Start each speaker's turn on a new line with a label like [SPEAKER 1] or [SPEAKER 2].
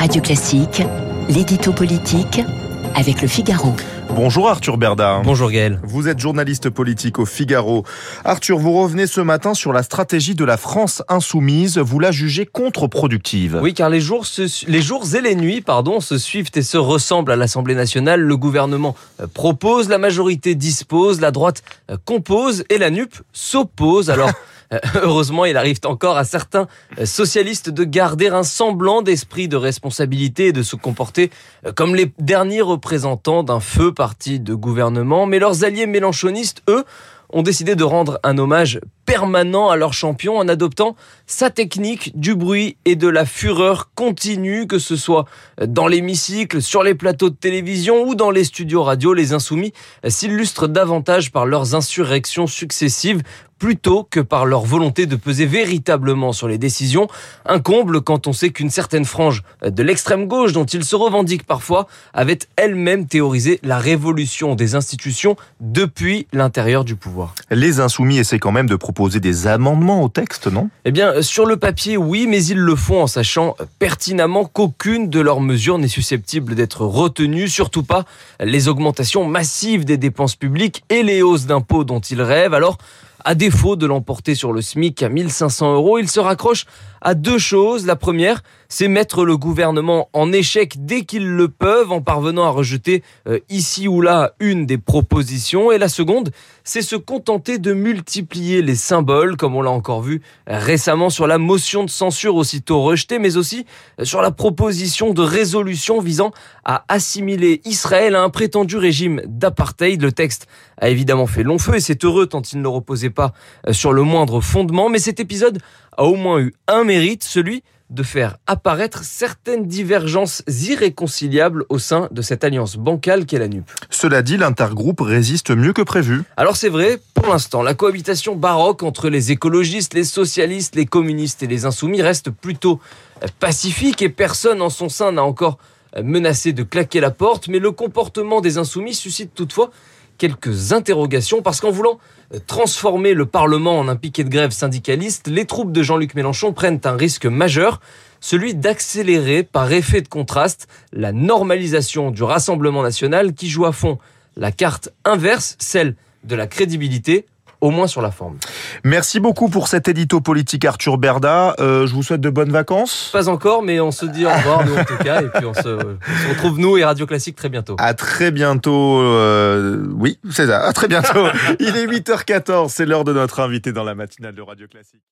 [SPEAKER 1] Radio Classique, l'édito politique avec le Figaro.
[SPEAKER 2] Bonjour Arthur Berda.
[SPEAKER 3] Bonjour Gaël.
[SPEAKER 2] Vous êtes journaliste politique au Figaro. Arthur, vous revenez ce matin sur la stratégie de la France insoumise. Vous la jugez contre-productive.
[SPEAKER 3] Oui, car les jours, se, les jours et les nuits pardon, se suivent et se ressemblent à l'Assemblée nationale. Le gouvernement euh, propose, la majorité dispose, la droite euh, compose et la NUP s'oppose. Alors... Euh, heureusement, il arrive encore à certains socialistes de garder un semblant d'esprit de responsabilité et de se comporter comme les derniers représentants d'un feu parti de gouvernement. Mais leurs alliés mélanchonistes, eux, ont décidé de rendre un hommage permanent à leur champion en adoptant sa technique du bruit et de la fureur continue, que ce soit dans l'hémicycle, sur les plateaux de télévision ou dans les studios radio. Les insoumis s'illustrent davantage par leurs insurrections successives plutôt que par leur volonté de peser véritablement sur les décisions. Un comble quand on sait qu'une certaine frange de l'extrême gauche, dont ils se revendiquent parfois, avait elle-même théorisé la révolution des institutions depuis l'intérieur du pouvoir.
[SPEAKER 2] Les insoumis essaient quand même de proposer des amendements au texte, non?
[SPEAKER 3] Eh bien, sur le papier, oui, mais ils le font en sachant pertinemment qu'aucune de leurs mesures n'est susceptible d'être retenue, surtout pas les augmentations massives des dépenses publiques et les hausses d'impôts dont ils rêvent. Alors, à défaut de l'emporter sur le SMIC à 1500 euros, il se raccroche à deux choses. La première, c'est mettre le gouvernement en échec dès qu'ils le peuvent en parvenant à rejeter euh, ici ou là une des propositions. Et la seconde, c'est se contenter de multiplier les symboles, comme on l'a encore vu récemment sur la motion de censure aussitôt rejetée, mais aussi sur la proposition de résolution visant à assimiler Israël à un prétendu régime d'apartheid. Le texte a évidemment fait long feu et c'est heureux tant il ne reposait pas euh, sur le moindre fondement, mais cet épisode a au moins eu un mérite, celui de faire apparaître certaines divergences irréconciliables au sein de cette alliance bancale qu'est la NUP.
[SPEAKER 2] Cela dit, l'intergroupe résiste mieux que prévu.
[SPEAKER 3] Alors c'est vrai, pour l'instant, la cohabitation baroque entre les écologistes, les socialistes, les communistes et les insoumis reste plutôt pacifique et personne en son sein n'a encore menacé de claquer la porte, mais le comportement des insoumis suscite toutefois quelques interrogations parce qu'en voulant transformer le Parlement en un piquet de grève syndicaliste, les troupes de Jean-Luc Mélenchon prennent un risque majeur, celui d'accélérer par effet de contraste la normalisation du Rassemblement national qui joue à fond la carte inverse, celle de la crédibilité au moins sur la forme.
[SPEAKER 2] Merci beaucoup pour cet édito politique Arthur Berda. Euh, je vous souhaite de bonnes vacances.
[SPEAKER 3] Pas encore, mais on se dit au revoir nous en tout cas, et puis on se, on se retrouve nous et Radio Classique très bientôt.
[SPEAKER 2] À très bientôt. Euh, oui, c'est ça. À très bientôt. Il est 8h14, c'est l'heure de notre invité dans la matinale de Radio Classique.